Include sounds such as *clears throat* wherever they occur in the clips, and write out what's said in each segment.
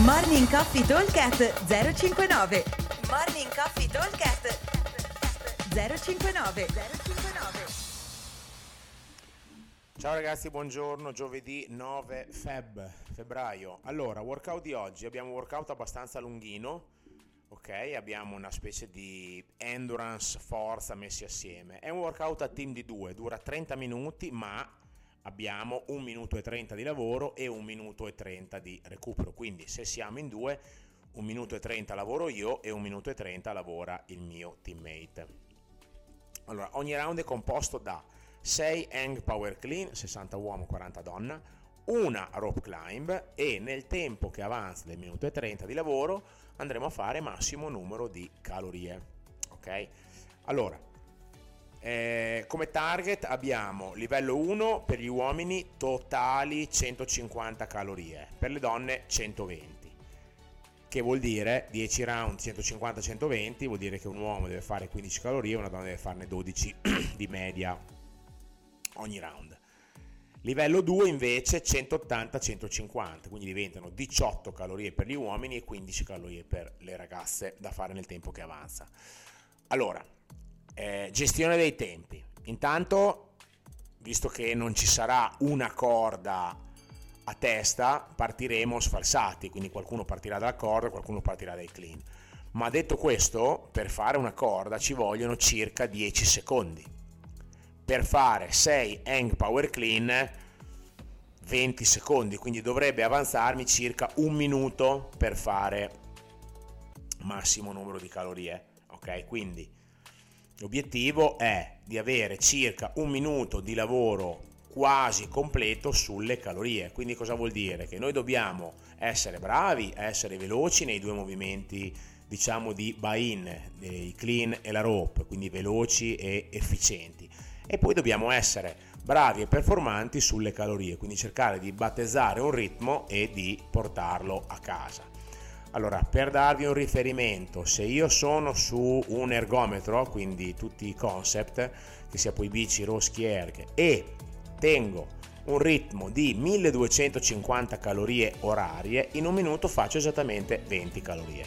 Morning Coffee Talkcast 059 Morning Coffee Talkcast 059 059 Ciao ragazzi, buongiorno, giovedì 9 feb, febbraio. Allora, workout di oggi, abbiamo un workout abbastanza lunghino, ok? Abbiamo una specie di endurance forza messi assieme. È un workout a team di due, dura 30 minuti, ma abbiamo un minuto e 30 di lavoro e un minuto e 30 di recupero. Quindi se siamo in due, un minuto e 30 lavoro io e un minuto e 30 lavora il mio teammate. Allora, ogni round è composto da 6 hang power clean, 60 uomo, 40 donna, una rope climb e nel tempo che avanza del minuto e 30 di lavoro andremo a fare massimo numero di calorie. Ok? Allora, eh, come target abbiamo livello 1 per gli uomini totali 150 calorie, per le donne 120 che vuol dire 10 round 150-120 vuol dire che un uomo deve fare 15 calorie una donna deve farne 12 *clears throat* di media ogni round. Livello 2 invece 180-150, quindi diventano 18 calorie per gli uomini e 15 calorie per le ragazze da fare nel tempo che avanza. Allora, eh, gestione dei tempi. Intanto, visto che non ci sarà una corda a testa, partiremo sfalsati, quindi qualcuno partirà dalla corda, qualcuno partirà dai clean. Ma detto questo, per fare una corda ci vogliono circa 10 secondi per fare 6 hang power clean 20 secondi, quindi dovrebbe avanzarmi circa un minuto per fare massimo numero di calorie. Ok, quindi l'obiettivo è di avere circa un minuto di lavoro quasi completo sulle calorie. Quindi cosa vuol dire? Che noi dobbiamo essere bravi, essere veloci nei due movimenti diciamo di buy-in, dei clean e la rope, quindi veloci e efficienti e poi dobbiamo essere bravi e performanti sulle calorie, quindi cercare di battezzare un ritmo e di portarlo a casa. Allora, per darvi un riferimento, se io sono su un ergometro, quindi tutti i concept, che sia poi bici, roschi, erg, e tengo un ritmo di 1250 calorie orarie, in un minuto faccio esattamente 20 calorie.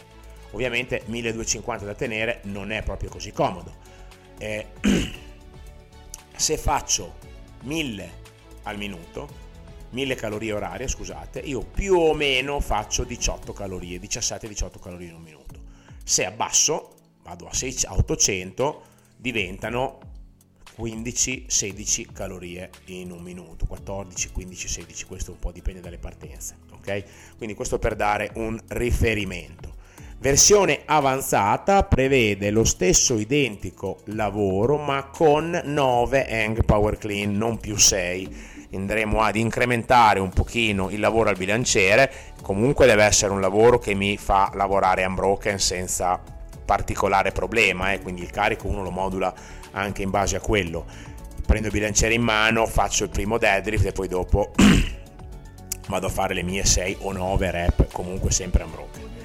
Ovviamente 1250 da tenere non è proprio così comodo. Eh, *clears throat* se faccio 1000 al minuto, 1000 calorie orarie, scusate, io più o meno faccio 18 calorie, 17-18 calorie in un minuto. Se abbasso, vado a, 6, a 800, diventano 15-16 calorie in un minuto, 14, 15, 16, questo un po' dipende dalle partenze, ok? Quindi questo per dare un riferimento. Versione avanzata prevede lo stesso identico lavoro ma con 9 hang power clean, non più 6. Andremo ad incrementare un pochino il lavoro al bilanciere, comunque deve essere un lavoro che mi fa lavorare unbroken senza particolare problema, eh? quindi il carico uno lo modula anche in base a quello. Prendo il bilanciere in mano, faccio il primo deadlift e poi dopo *coughs* vado a fare le mie 6 o 9 rep, comunque sempre unbroken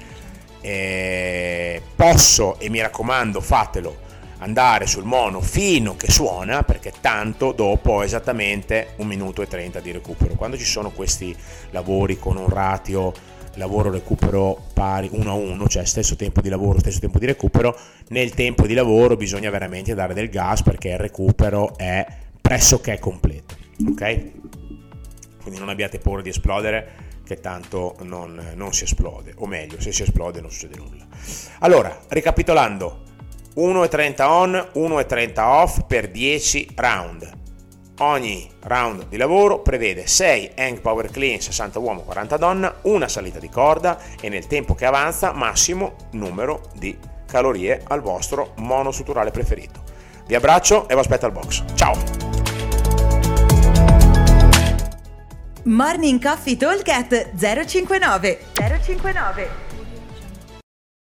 eh, posso, e mi raccomando fatelo, andare sul mono fino che suona perché tanto dopo esattamente un minuto e 30 di recupero. Quando ci sono questi lavori con un ratio lavoro-recupero pari 1 a 1, cioè stesso tempo di lavoro, stesso tempo di recupero, nel tempo di lavoro bisogna veramente dare del gas perché il recupero è pressoché completo. Ok? Quindi non abbiate paura di esplodere che tanto non, non si esplode, o meglio, se si esplode non succede nulla. Allora, ricapitolando, 1,30 on, 1,30 off per 10 round. Ogni round di lavoro prevede 6 hang power clean 60 uomo 40 donna, una salita di corda e nel tempo che avanza massimo numero di calorie al vostro monosuturale preferito. Vi abbraccio e vi aspetto al box. Ciao! Morning Coffee Talk 059 059